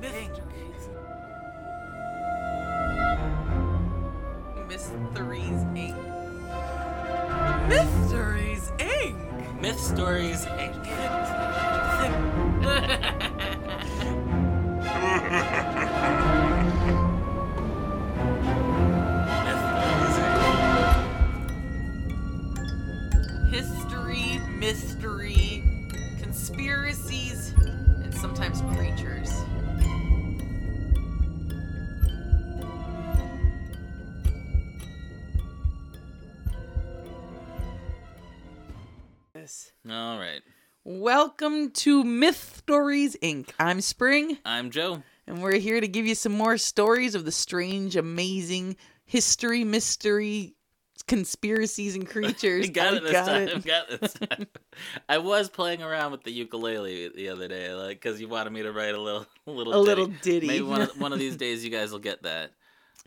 Mysteries. Mysteries Inc. Mysteries Inc. Myth Stories Inc. Welcome to Myth Stories Inc. I'm Spring, I'm Joe. and we're here to give you some more stories of the strange, amazing history, mystery, conspiracies, and creatures. Got I it this got time. it. Got it this time. I was playing around with the ukulele the other day, like because you wanted me to write a little, a little, A little ditty. ditty. Maybe one of, one of these days you guys will get that.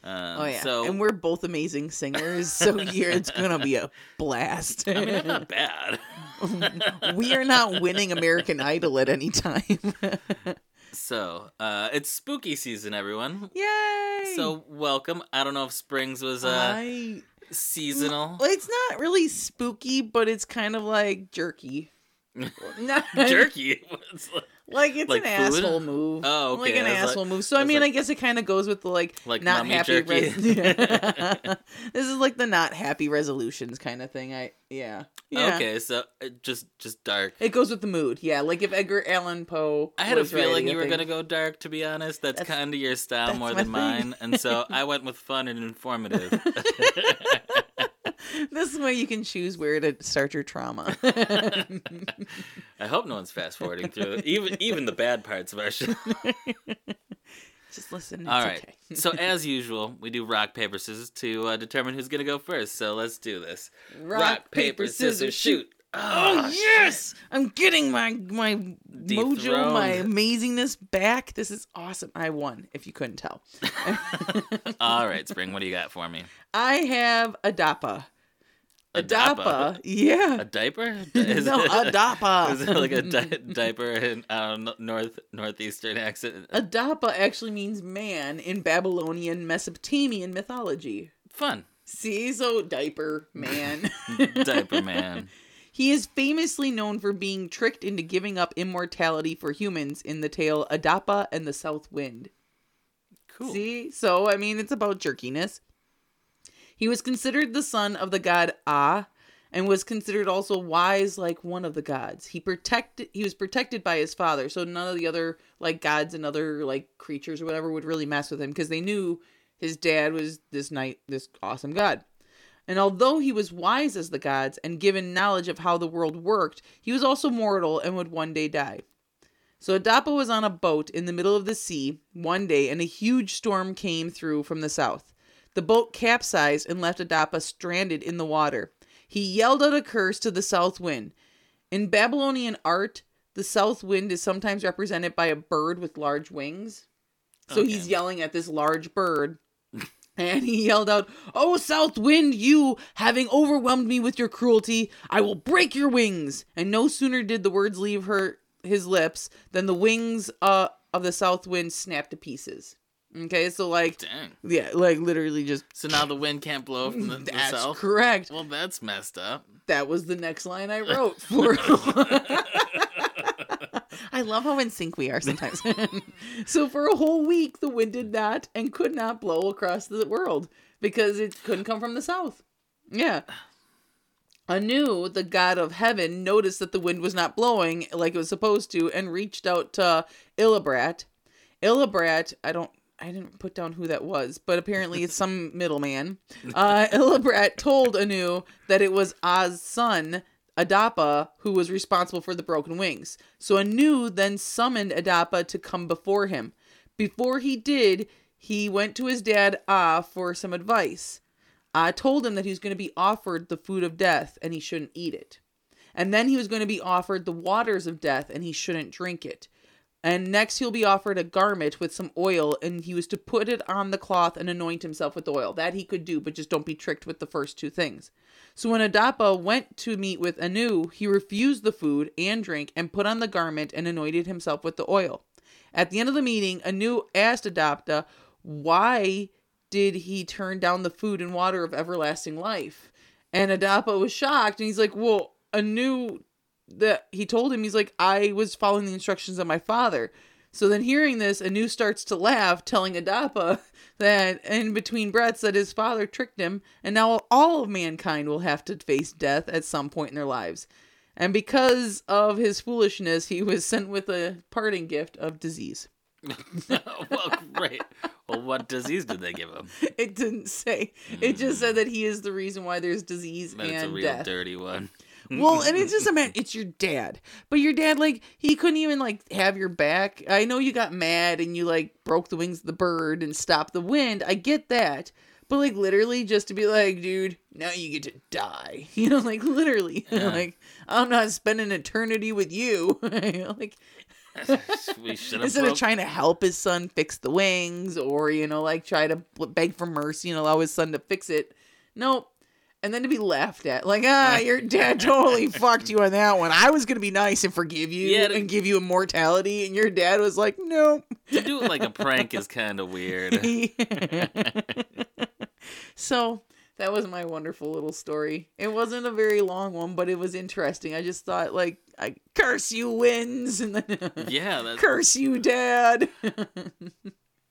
Um, Oh yeah, So and we're both amazing singers, so here it's gonna be a blast. I mean, I'm not bad. we are not winning American Idol at any time. So, uh, it's spooky season, everyone. Yay! So, welcome. I don't know if Springs was uh, I seasonal. well, it's not really spooky, but it's kind of like jerky. Not- Jerky. It's like- Like it's Like an food? asshole move. Oh, okay. Like an was like- asshole move. So I mean, like- I guess it kind of goes with the like, Like not happy. jerky? this is like the not happy resolutions kind of thing. I yeah yeah. Okay, so uh, just just dark. It goes with the mood. Yeah, like if Edgar Allan Poe. I had a feeling you were gonna go dark. To be honest, that's, That's- kind of your style more than thing. mine, and so I went with fun and informative. This is way you can choose where to start your trauma. I hope no one's fast forwarding through it. even even the bad parts of our show. Just listen. It's All right. okay. so as usual, we do rock paper scissors to uh, determine who's gonna go first. So let's do this. Rock, paper, scissors, shoot. Oh, Oh yes! I'm getting my my mojo, my amazingness back. This is awesome. I won, if you couldn't tell. All right, Spring. What do you got for me? I have Adapa. A Adapa. Yeah. A diaper? no, Is it- Adapa. Is it like a di- diaper in uh, north northeastern accent? Adapa actually means man in Babylonian Mesopotamian mythology. Fun. See, so diaper man. Diaper man. He is famously known for being tricked into giving up immortality for humans in the tale Adapa and the South Wind. Cool. See? So, I mean, it's about jerkiness. He was considered the son of the god Ah and was considered also wise like one of the gods. He protected he was protected by his father, so none of the other like gods and other like creatures or whatever would really mess with him because they knew his dad was this night this awesome god. And although he was wise as the gods and given knowledge of how the world worked, he was also mortal and would one day die. So Adapa was on a boat in the middle of the sea one day, and a huge storm came through from the south. The boat capsized and left Adapa stranded in the water. He yelled out a curse to the south wind. In Babylonian art, the south wind is sometimes represented by a bird with large wings. So Okay. he's yelling at this large bird. And he yelled out, Oh, south wind, you, having overwhelmed me with your cruelty, I will break your wings. And no sooner did the words leave her his lips than the wings uh, of the south wind snapped to pieces. Okay, so like, Dang. yeah, like literally just. So now the wind can't blow from the, the That's south? correct. Well, that's messed up. That was the next line I wrote for. I love how in sync we are sometimes. so for a whole week, the wind did not and could not blow across the world because it couldn't come from the south. Yeah. Anu, the god of heaven, noticed that the wind was not blowing like it was supposed to and reached out to Ilabrat. Ilabrat, I don't I didn't put down who that was, but apparently it's some middleman. Uh, Ilabrat told Anu that it was Oz's son, Adapa, who was responsible for the broken wings. So Anu then summoned Adapa to come before him. Before he did, he went to his dad Ah for some advice. Ah told him that he was going to be offered the food of death and he shouldn't eat it. And then he was going to be offered the waters of death and he shouldn't drink it. And next he'll be offered a garment with some oil, and he was to put it on the cloth and anoint himself with oil. That he could do, but just don't be tricked with the first two things. So when Adapa went to meet with Anu, he refused the food and drink and put on the garment and anointed himself with the oil. At the end of the meeting, Anu asked Adapa why did he turn down the food and water of everlasting life. And Adapa was shocked and he's like, Well, Anu that he told him he's like, I was following the instructions of my father. So then hearing this, Anu starts to laugh, telling Adapa that in between breaths that his father tricked him, and now all of mankind will have to face death at some point in their lives. And because of his foolishness, he was sent with a parting gift of disease. well, great. Well, what disease did they give him? It didn't say. It just said that he is the reason why there's disease a and real death. dirty one. Well, and it's just a man. It's your dad, but your dad like he couldn't even like have your back. I know you got mad and you like broke the wings of the bird and stopped the wind. I get that, but like literally just to be like, dude, now you get to die. You know, like literally, Yeah. like I'm not spending eternity with you. like we should have instead of trying to help his son fix the wings or you know like try to beg for mercy and allow his son to fix it nope and then to be laughed at like ah your dad totally fucked you on that one i was gonna be nice and forgive you Yeah, to- and give you immortality and your dad was like nope to do it like a prank is kind of weird. so that was my wonderful little story it wasn't a very long one but it was interesting i just thought like i curse you wins and then Yeah, curse you dad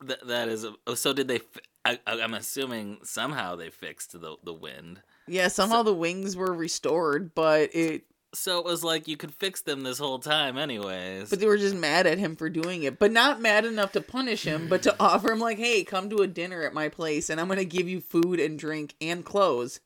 that, that is. A, oh, so did they? I, I'm assuming somehow they fixed the the wind. Yeah, somehow the wings were restored, but it So it was like you could fix them this whole time, anyways. but they were just mad at him for doing it. But not mad enough to punish him, but to hmm. offer him like, "Hey, come to a dinner at my place and I'm going to give you food and drink and clothes."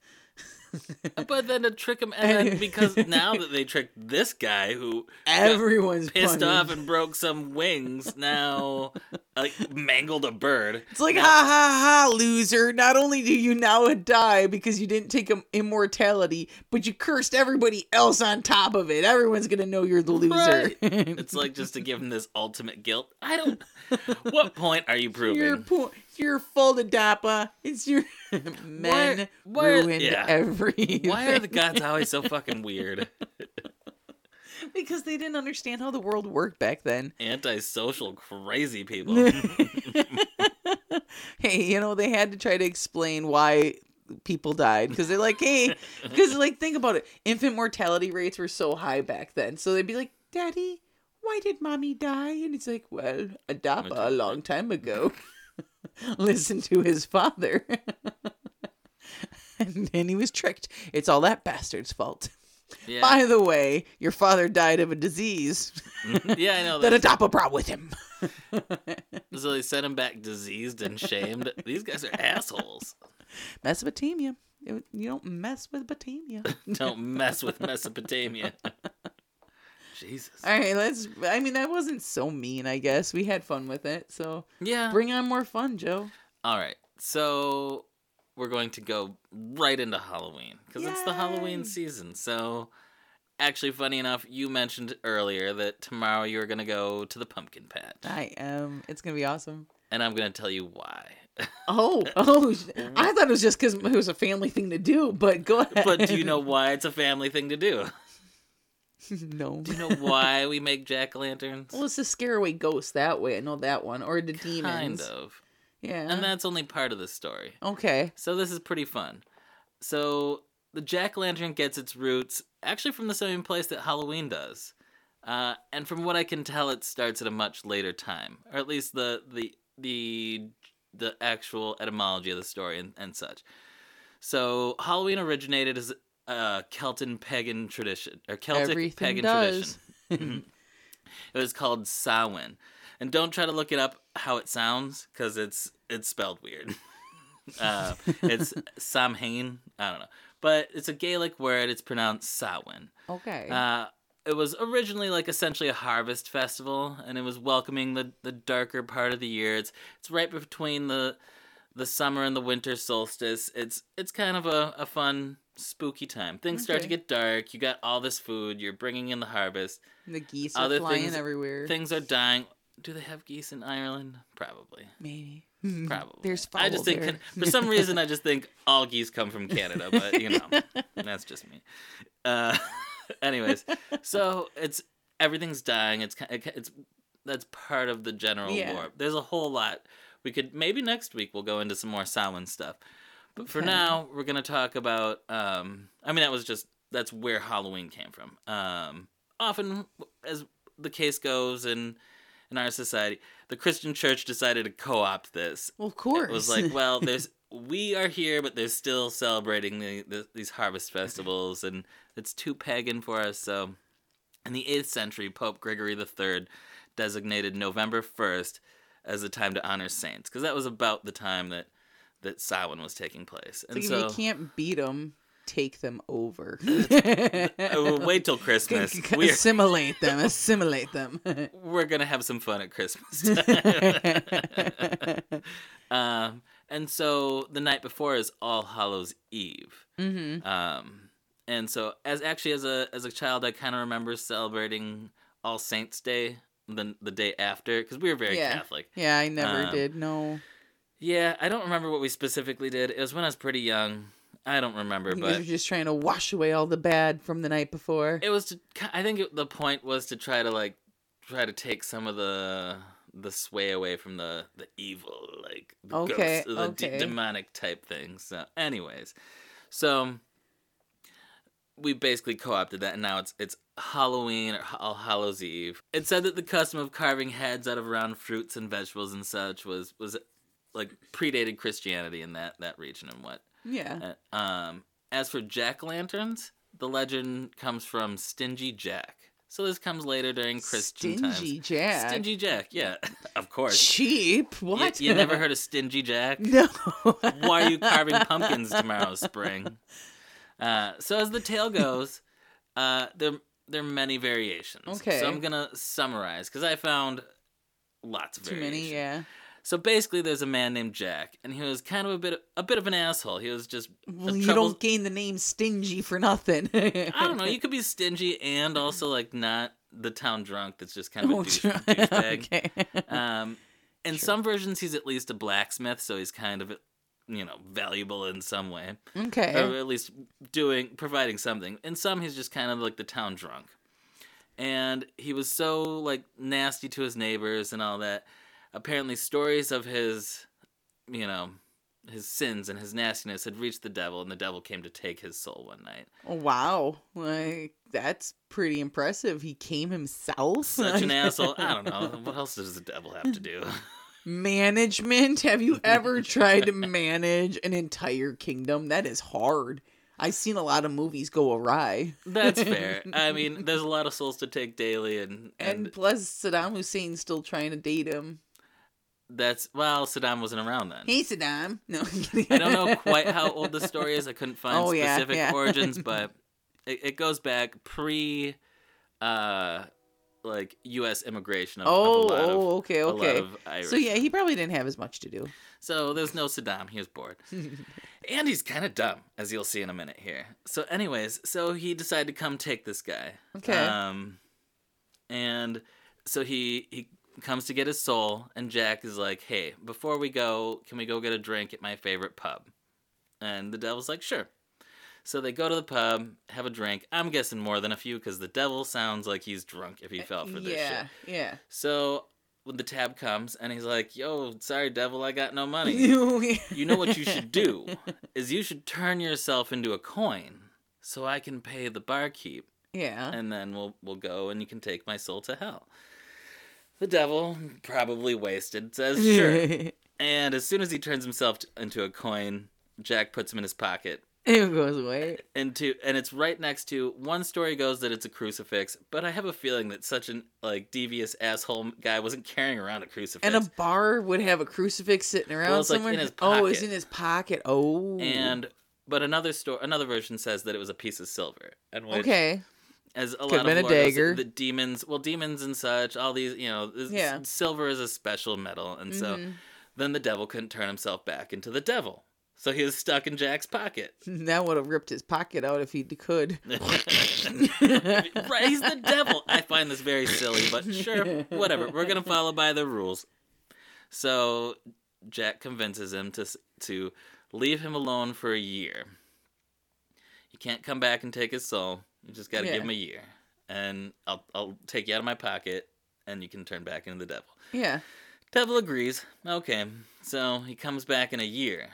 But then to trick him, and then because now that they tricked this guy who Everyone's pissed punished. off and broke some wings, now like mangled a bird. It's like, ha ha ha, loser. Not only do you now die because you didn't take immortality, but you cursed everybody else on top of it. Everyone's going to know you're the loser. Right. It's like just to give him this ultimate guilt. I don't. What point are you proving? Your po- your fault, Adapa. It's your men Why- why ruined yeah. everything. Why are the gods always so fucking weird? because they didn't understand how the world worked back then. Antisocial, crazy people. hey, you know they had to try to explain why people died because they're like, hey, because like think about it, infant mortality rates were so high back then, so they'd be like, Daddy, why did mommy die? And he's like, well, Adapa a long time ago. Listen to his father. and then he was tricked. It's all that bastard's fault. Yeah, By the way, your father died of a disease mm-hmm. yeah, I know that. Adapa brought with him. So they sent him back diseased and shamed. These guys are assholes. Mesopotamia. You don't mess with Botamia. Don't mess with Mesopotamia. Jesus. All right, let's. I mean, that wasn't so mean. I guess we had fun with it. So Yeah. bring on more fun, Joe. All right. So we're going to go right into Halloween because it's the Halloween season. So actually, funny enough, you mentioned earlier that tomorrow you're going to go to the pumpkin patch, I am. It's gonna be awesome. and I'm going to tell you why. Oh, oh! I thought it was just because it was a family thing to do. But go ahead. but do you know why it's a family thing to do? no. Do you know why we make jack o' lanterns? Well, it's to scare away ghosts that way. I know that one, or the demons. Kind of. Yeah. And that's only part of the story. okay. So this is pretty fun. So the jack o' lantern gets its roots actually from the same place that Halloween does. Uh, and from what I can tell, it starts at a much later time, or at least the the the the actual etymology of the story and, and such. So Halloween originated as a Celtic pagan tradition or Celtic Everything pagan does. tradition. It was called Samhain, and don't try to look it up how it sounds because it's it's spelled weird. uh, it's Samhain. I don't know, but it's a Gaelic word. It's pronounced Samhain. Okay. Uh, it was originally like essentially a harvest festival, and it was welcoming the, the darker part of the year. It's it's right between the the summer and the winter solstice. It's it's kind of a, a fun spooky time. Things start to get dark. You got all this food. You're bringing in the harvest. the geese other are flying things- everywhere. Things are dying. Do they have geese in Ireland? Probably. Maybe. Probably. There's I just think there. for some reason I just think all geese come from Canada, but you know that's just me. Uh, anyways, so it's everything's dying. It's it's that's part of the general Yeah. lore. There's a whole lot. We could maybe next week we'll go into some more Samhain stuff. But for Okay. now, we're gonna talk about. Um, I mean, that was just that's where Halloween came from. Um, often, as the case goes in in our society, the Christian Church decided to co-opt this. Well, of course. It was like, well, there's we are here, but they're still celebrating the, the, these harvest festivals, and it's too pagan for us. So, in the eighth century, Pope Gregory III designated November first as the time to honor saints, because that was about the time that that Samhain was taking place. And so, if you can't beat them, take them over. uh, wait till Christmas. We're assimilate them. Assimilate them. we're gonna have some fun at Christmas. um, and so the night before is All Hallows Eve. mm-hmm. Um, and so as actually as a as a child, I kind of remember celebrating All Saints Day the the day after because we were very Yeah. Catholic. Yeah, I never Um, did. No, Yeah, I don't remember what we specifically did. It was when I was pretty young. I don't remember, but you were just trying to wash away all the bad from the night before. it was. To, I think it, the point was to try to like try to take some of the the sway away from the the evil, like the Okay, ghosts, the de- okay. demonic type things. So, anyways, so we basically co-opted that, and now it's it's Halloween or All Hallows Eve. It said that the custom of carving heads out of round fruits and vegetables and such was was like predated Christianity in that that region and what. yeah. Uh, um, as for jack lanterns, the legend comes from Stingy Jack. So this comes later during Christian Stingy times. Jack. Stingy Jack, yeah, of course. Cheap. You, What? you never heard of Stingy Jack? No. Why are you carving pumpkins tomorrow, spring? Uh, so as the tale goes, uh, there there are many variations. Okay. So I'm gonna summarize because I found lots of Too variations. many. Yeah. So basically, there's a man named Jack, and he was kind of a bit a bit of an asshole. He was just Well, you trouble- don't gain the name Stingy for nothing. I don't know. You could be stingy and also like not the town drunk. That's just kind of a Oh, douche, douchebag. okay. Um, in some versions, he's at least a blacksmith, so he's kind of you know valuable in some way, okay. or at least doing providing something. In some, he's just kind of like the town drunk, and he was so like nasty to his neighbors and all that. Apparently, stories of his, you know. His sins and his nastiness had reached the devil, and the devil came to take his soul one night. Oh, wow. Like that's pretty impressive. He came himself. Such an asshole. I don't know. What else does the devil have to do? Management. Have you ever tried to manage an entire kingdom? That is hard. I've seen a lot of movies go awry. That's fair. I mean, there's a lot of souls to take daily, and And and plus, Saddam Hussein's still trying to date him. That's well, Saddam wasn't around then. Hey, Saddam. No, I don't know quite how old the story is. I couldn't find Oh, specific yeah. origins, but it, it goes back pre, uh, like U.S. immigration. Of, Oh, of lot of, oh, okay, okay. So yeah, he probably didn't have as much to do. So there's no Saddam. He was bored. and he's kind of dumb, as you'll see in a minute here. So, anyways, so he decided to come take this guy. Okay. Um, and so he he comes to get his soul, and Jack is like, "Hey, before we go, can we go get a drink at my favorite pub?" And the devil's like, "Sure." So they go to the pub, have a drink. I'm guessing more than a few because the devil sounds like he's drunk if he uh, fell for this shit. yeah, yeah. So when the tab comes and he's like, "Yo, sorry, devil, I got no money." you you know what you should do is you should turn yourself into a coin so I can pay the barkeep Yeah. and then we'll we'll go and you can take my soul to hell. The devil, probably wasted, says sure. and as soon as he turns himself t- into a coin, Jack puts him in his pocket. it goes away. Into and it's right next to one story goes that it's a crucifix, but I have a feeling that such an like devious asshole guy wasn't carrying around a crucifix. And a bar would have a crucifix sitting around like, somewhere. in his Oh, it's in his pocket. Oh. and but another store another version says that it was a piece of silver and which okay. As a Could've lot of dagger. the demons well demons and such all these you know Yeah. silver is a special metal and so Mhm. then the devil couldn't turn himself back into the devil so he was stuck in jack's pocket That would have ripped his pocket out if he could. right he's the devil i find this very silly but sure whatever we're gonna follow by the rules so jack convinces him to to leave him alone for a year you can't come back and take his soul you just gotta Yeah. give him a year and I'll, I'll take you out of my pocket and you can turn back into the devil. Yeah. Devil agrees. Okay, so he comes back in a year.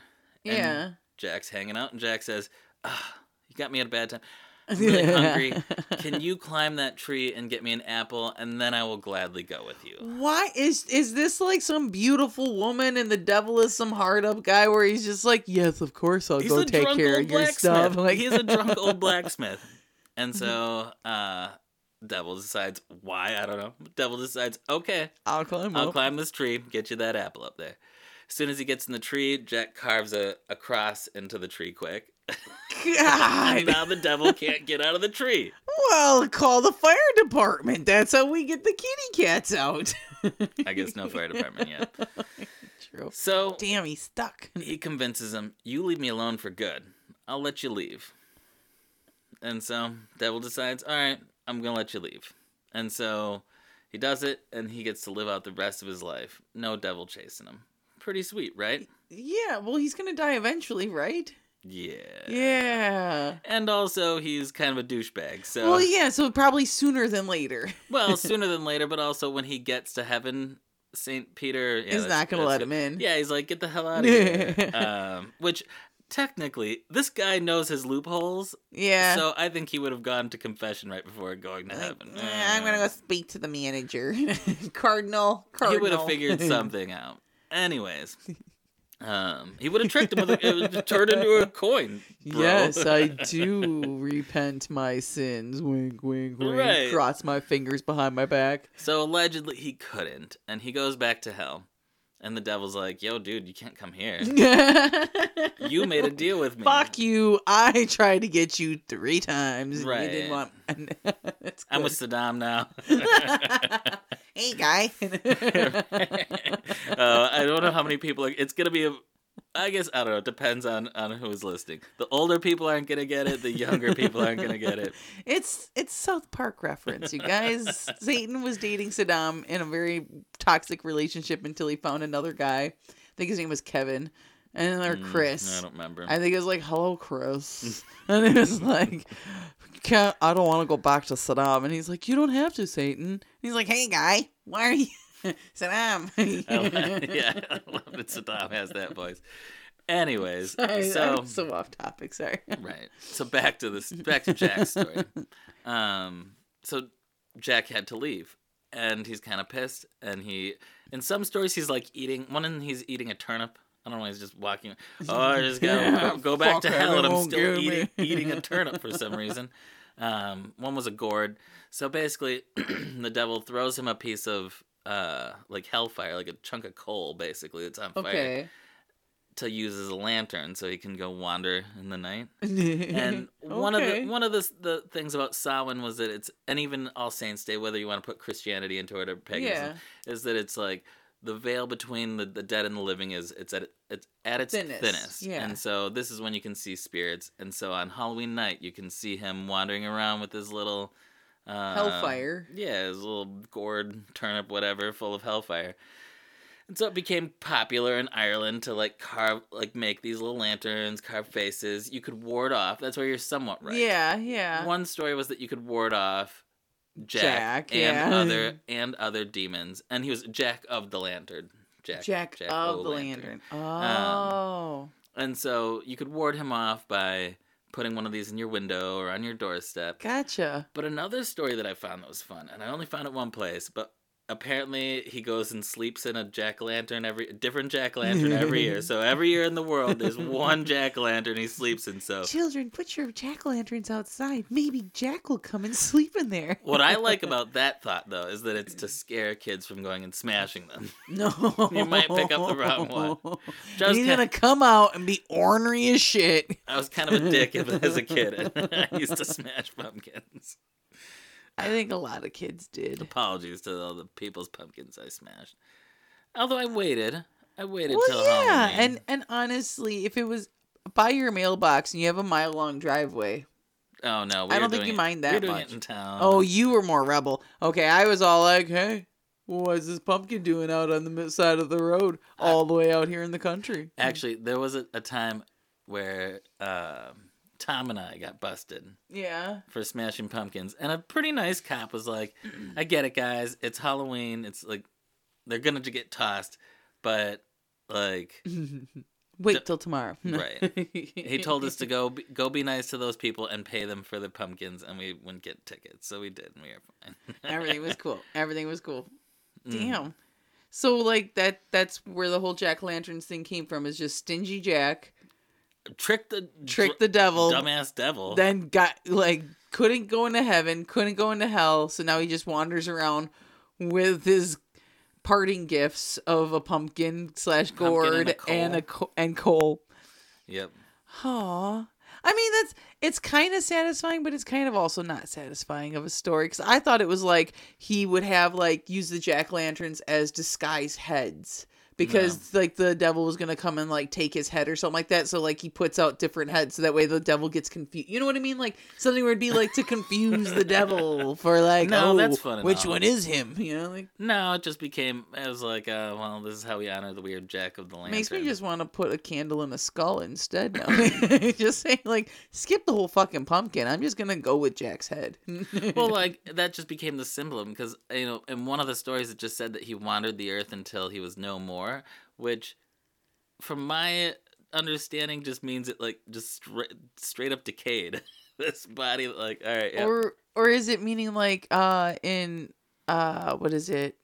and Yeah. Jack's hanging out, and Jack says, ah, "You got me at a bad time. I'm really hungry. Can you climb that tree and get me an apple, and then I will gladly go with you." Why is is this like some beautiful woman and the devil is some hard up guy where he's just like, yes, of course I'll He's go take care of your stuff. Like He's a drunk old blacksmith, and so uh, Devil decides why I don't know. Devil decides, okay, I'll climb I'll up. climb this tree, get you that apple up there. As soon as he gets in the tree, Jack carves a, a cross into the tree quick. God. now the devil can't get out of the tree. Well, call the fire department. That's how we get the kitty cats out. I guess no fire department yet. True. So Damn, he's stuck. he convinces him, "You leave me alone for good. I'll let you leave." And so Devil decides, "All right, I'm gonna let you leave." And so he does it, and he gets to live out the rest of his life. No devil chasing him. Pretty sweet, right? Yeah, well, he's gonna die eventually, right? Yeah. Yeah. And also, he's kind of a douchebag. So, Well, yeah, so probably sooner than later. well, sooner than later, but also when he gets to heaven, Saint Peter yeah, he's not gonna let it. him in. Yeah, he's like, get the hell out of here. um, which technically, this guy knows his loopholes. Yeah. So I think he would have gone to confession right before going to Like, heaven. "Eh, I'm gonna go speak to the manager, Cardinal. Cardinal. He would have figured something out. Anyways, um, he would have tricked him with a, it would turn into a coin. Bro. Yes, I do repent my sins. Wink, wink, wink. Right. Cross my fingers behind my back. So allegedly he couldn't, and he goes back to hell. And the devil's like, "Yo, dude, you can't come here. You made a deal with me. Fuck you! I tried to get you three times. and You Right. didn't want. I'm with Saddam now." hey, guy. uh, I don't know how many people are. It's gonna be a. I guess I don't know. It depends on on who's listening. The older people aren't gonna get it. The younger people aren't gonna get it. It's it's South Park reference, you guys. Satan was dating Saddam in a very toxic relationship until he found another guy. I think his name was Kevin, and or Mm, Chris. I don't remember. I think it was like, "Hello, Chris," and it was like, "Can't I don't want to go back to Saddam." And he's like, "You don't have to, Satan." He's like, "Hey, guy, why are you Saddam?" Love- yeah, I love that Saddam has that voice. Anyways, Sorry, so so off topic. Sorry. right. So back to this. Back to Jack's story. Um. So Jack had to leave, and he's kind of pissed. And he, in some stories, he's like eating. One, and he's eating a turnip. I don't know. Why he's just walking. Oh, I just gotta Yeah, go, go back to hell, and I'm still eating eating a turnip for some reason. Um, one was a gourd. So basically, the devil throws him a piece of uh like hellfire, like a chunk of coal, basically. that's on fire Okay. to use as a lantern, so he can go wander in the night. And one of the one of the the things about Samhain was that it's and even All Saints Day, whether you want to put Christianity into it or paganism, is that it's like the veil between the, the dead and the living is it's at it's at its Thinnest, thinnest. yeah. And so this is when you can see spirits. And so on Halloween night you can see him wandering around with his little uh, Hellfire. Yeah, his little gourd turnip, whatever, full of hellfire. And so it became popular in Ireland to like carve, like make these little lanterns, carve faces. You could ward off. That's where you're somewhat right. Yeah, yeah. One story was that you could ward off Jack, Jack, and yeah. other and other demons, and he was Jack of the Lantern. Jack, Jack, of the O'Lantern. lantern. Oh. And so you could ward him off by putting one of these in your window or on your doorstep. gotcha. But another story that I found that was fun, and I only found it one place, but apparently he goes and sleeps in a jack o' lantern every different jack o' lantern every year. So every year in the world, there's one jack o' lantern he sleeps in. So Children, put your jack o' lanterns outside. Maybe Jack will come and sleep in there. what I like about that thought though is that it's to scare kids from going and smashing them. No. You might pick up the wrong one. He's Just kinda- gonna come out and be ornery as shit. I was kind of a dick as a kid. I used to smash pumpkins. I think a lot of kids did. Apologies to all the people's pumpkins I smashed. Although I waited. I waited Well, till yeah, Halloween. and and honestly, if it was by your mailbox and you have a mile long driveway, Oh no, we I don't think you it- mind that much. it in town. oh, you were more rebel. Okay, I was all like, hey. What's this pumpkin doing out on the side of the road, all the way out here in the country? actually, there was a, a time where um, Tom and I got busted Yeah. for smashing pumpkins, and a pretty nice cop was like, "I get it, guys. It's Halloween. It's like they're gonna get tossed, but like." Wait till tomorrow. Right. He told us to go be, go be nice to those people and pay them for the pumpkins, and we wouldn't get tickets, so we did, and we were fine. Everything was cool. Everything was cool. Mm. Damn. So like that that's where the whole Jack Lanterns thing came from is just stingy Jack Trick the tricked the devil, dumbass devil. then got like couldn't go into heaven, couldn't go into hell, so now he just wanders around with his parting gifts of a pumpkin slash gourd and a coal. and a co- and coal. yep. Aw. I mean, that's it's kind of satisfying, but it's kind of also not satisfying of a story because I thought it was like he would have like use the jack lanterns as disguised heads because like the devil was gonna come and like take his head or something like that. So like he puts out different heads so that way the devil gets confused. You know what I mean? Like something would be like to confuse the devil for like No, oh, that's fun which all. one is him? You know, like No, it just became. It was like, uh, well, this is how we honor the weird Jack of the Lantern. Makes me just want to put a candle in a skull instead now. just saying, like, skip the whole fucking pumpkin. I'm just gonna go with Jack's head. well, like that just became the symbol of him because you know in one of the stories it just said that he wandered the earth until he was no more, which, from my understanding, just means it like just straight straight up decayed. this body, like, all right, yeah, or or is it meaning like uh in uh what is it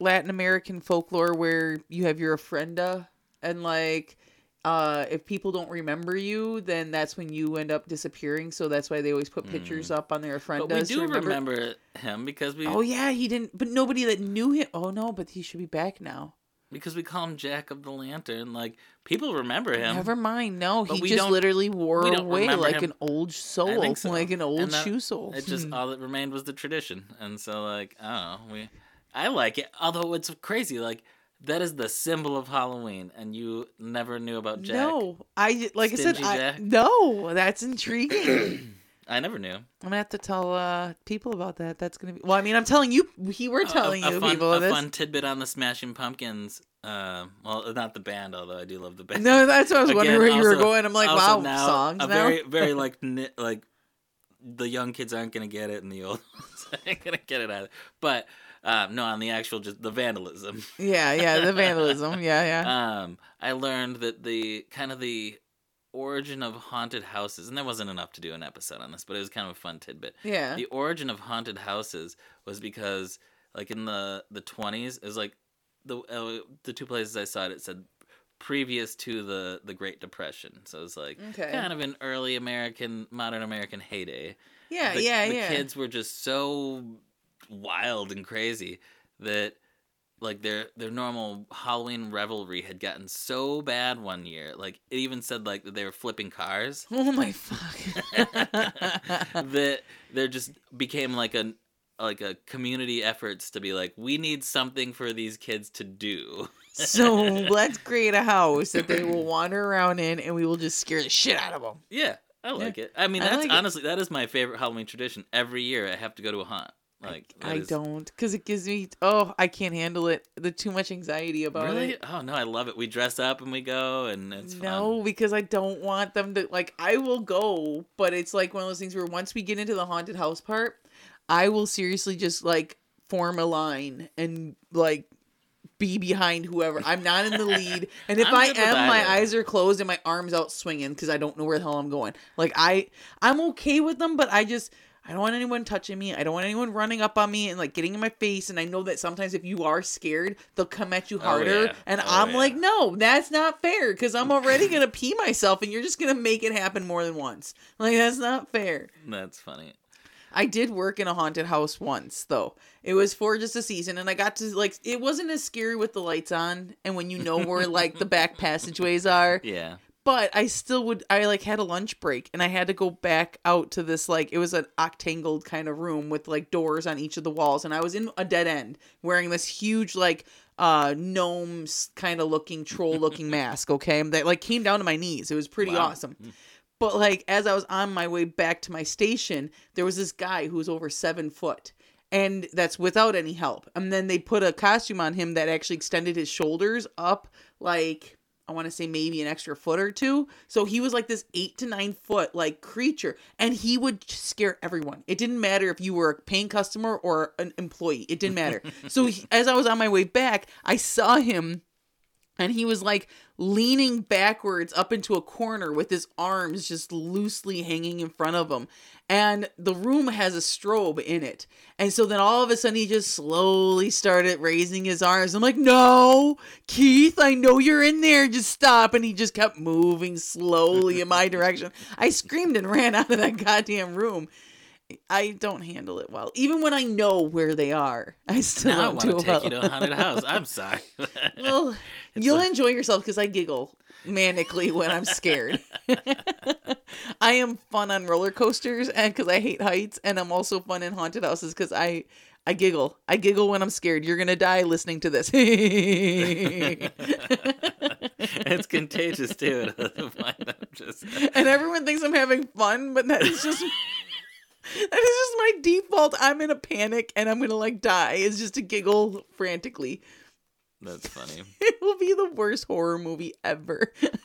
Latin American folklore where you have your ofrenda and like uh if people don't remember you then that's when you end up disappearing so that's why they always put pictures up on their Hmm. but we do remember him because we Oh yeah, he didn't. But nobody that knew him. Oh no, but he should be back now. Because we call him Jack of the Lantern. Like people remember him. Never mind. No, But he we just literally wore away like him. an old soul, I think so. like an old that- shoe sole. It just hmm. all that remained was the tradition, and so like I don't know, we I like it. Although it's crazy, like that is the symbol of Halloween, and you never knew about Jack. No, I like I said, Stingy I, no, that's intriguing. I never knew. I'm gonna have to tell uh people about that. That's gonna be. Well, I mean, I'm telling you. We were telling a, a you fun, people a this. fun tidbit on the Smashing Pumpkins. Uh, well, not the band, although I do love the band. No, that's what I was wondering Again, where you were going. I'm like, wow, now, songs a now. very, very like ni- like the young kids aren't gonna get it, and the old ones aren't gonna get it either. But um, no, on the actual just the vandalism. yeah, yeah, the vandalism. Yeah, yeah. um, I learned that the kind of the origin of haunted houses, and there wasn't enough to do an episode on this, but it was kind of a fun tidbit. yeah. The origin of haunted houses was because, like in the the twenties, it was like the uh, the two places I saw it. It said previous to the the Great Depression, so it was like Okay. kind of an early American, modern American heyday. yeah, the, yeah, the yeah. kids were just so wild and crazy that like their their normal Halloween revelry had gotten so bad one year. Like it even said like that they were flipping cars. Oh my fuck. that there just became like a like a community efforts to be like we need something for these kids to do. so let's create a house that they will wander around in, and we will just scare the shit out of them. Yeah, I like it. I mean, I that's like honestly that is my favorite Halloween tradition. Every year I have to go to a haunt. Like that I is- don't, because it gives me. Oh, I can't handle it. The too much anxiety about Really? it. Oh no, I love it. We dress up and we go, and it's No, because I don't want them to like. I will go, but it's like one of those things where once we get into the haunted house part, I will seriously just like form a line and like be behind whoever. I'm not in the lead, and if I am, my either. eyes are closed and my arms out swinging because I don't know where the hell I'm going. Like I, I'm okay with them, but I just. I don't want anyone touching me. I don't want anyone running up on me and like getting in my face. And I know that sometimes if you are scared, they'll come at you Oh, harder. yeah. And Oh, I'm yeah. like, no, that's not fair because I'm already gonna pee myself, and you're just gonna make it happen more than once. Like that's not fair. That's funny. I did work in a haunted house once though. It was for just a season, and I got to like it wasn't as scary with the lights on and when you know where like the back passageways are Yeah. But I still would I like had a lunch break and I had to go back out to this like it was an octangled kind of room with like doors on each of the walls and I was in a dead end wearing this huge like uh gnomes kind of looking troll looking mask okay that like came down to my knees. It was pretty Wow. awesome. But like as I was on my way back to my station there was this guy who was over seven foot and that's without any help. And then they put a costume on him that actually extended his shoulders up like I want to say maybe an extra foot or two. So he was like this eight to nine foot like creature, and he would scare everyone. It didn't matter if you were a paying customer or an employee. It didn't matter. so he, as I was on my way back, I saw him and he was like leaning backwards up into a corner with his arms just loosely hanging in front of him and the room has a strobe in it and so then all of a sudden he just slowly started raising his arms i'm like no keith i know you're in there just stop and he just kept moving slowly in my direction i screamed and ran out of that goddamn room I don't handle it well. Even when I know where they are, I still Now don't want do to take well. you to a haunted house. I'm sorry. Well, you'll like- enjoy yourself because I giggle manically when I'm scared. I am fun on roller coasters and because I hate heights, and I'm also fun in haunted houses because I I giggle. I giggle when I'm scared. You're gonna die listening to this. it's contagious too. to the point I'm just and everyone thinks I'm having fun, but that is just that is just my default. I'm in a panic and I'm gonna like die. Is just to giggle frantically. That's funny. It will be the worst horror movie ever.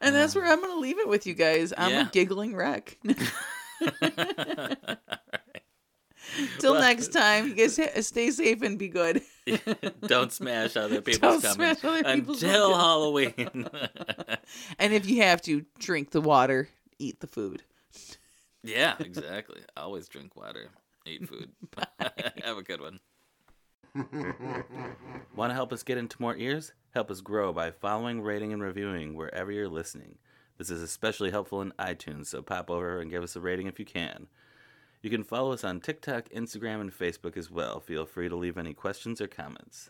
and that's where I'm gonna leave it with you guys. I'm Yeah. a giggling wreck. Till Well- next time, you guys ha- stay safe and be good. Don't smash other people's Don't coming smash other people's until pumpkins. Halloween. And if you have to, drink the water, eat the food. yeah, exactly. Always drink water, eat food. Have a good one. Want to help us get into more ears? Help us grow by following, rating, and reviewing wherever you're listening. This is especially helpful in iTunes, so pop over and give us a rating if you can. You can follow us on TikTok, Instagram, and Facebook as well. Feel free to leave any questions or comments.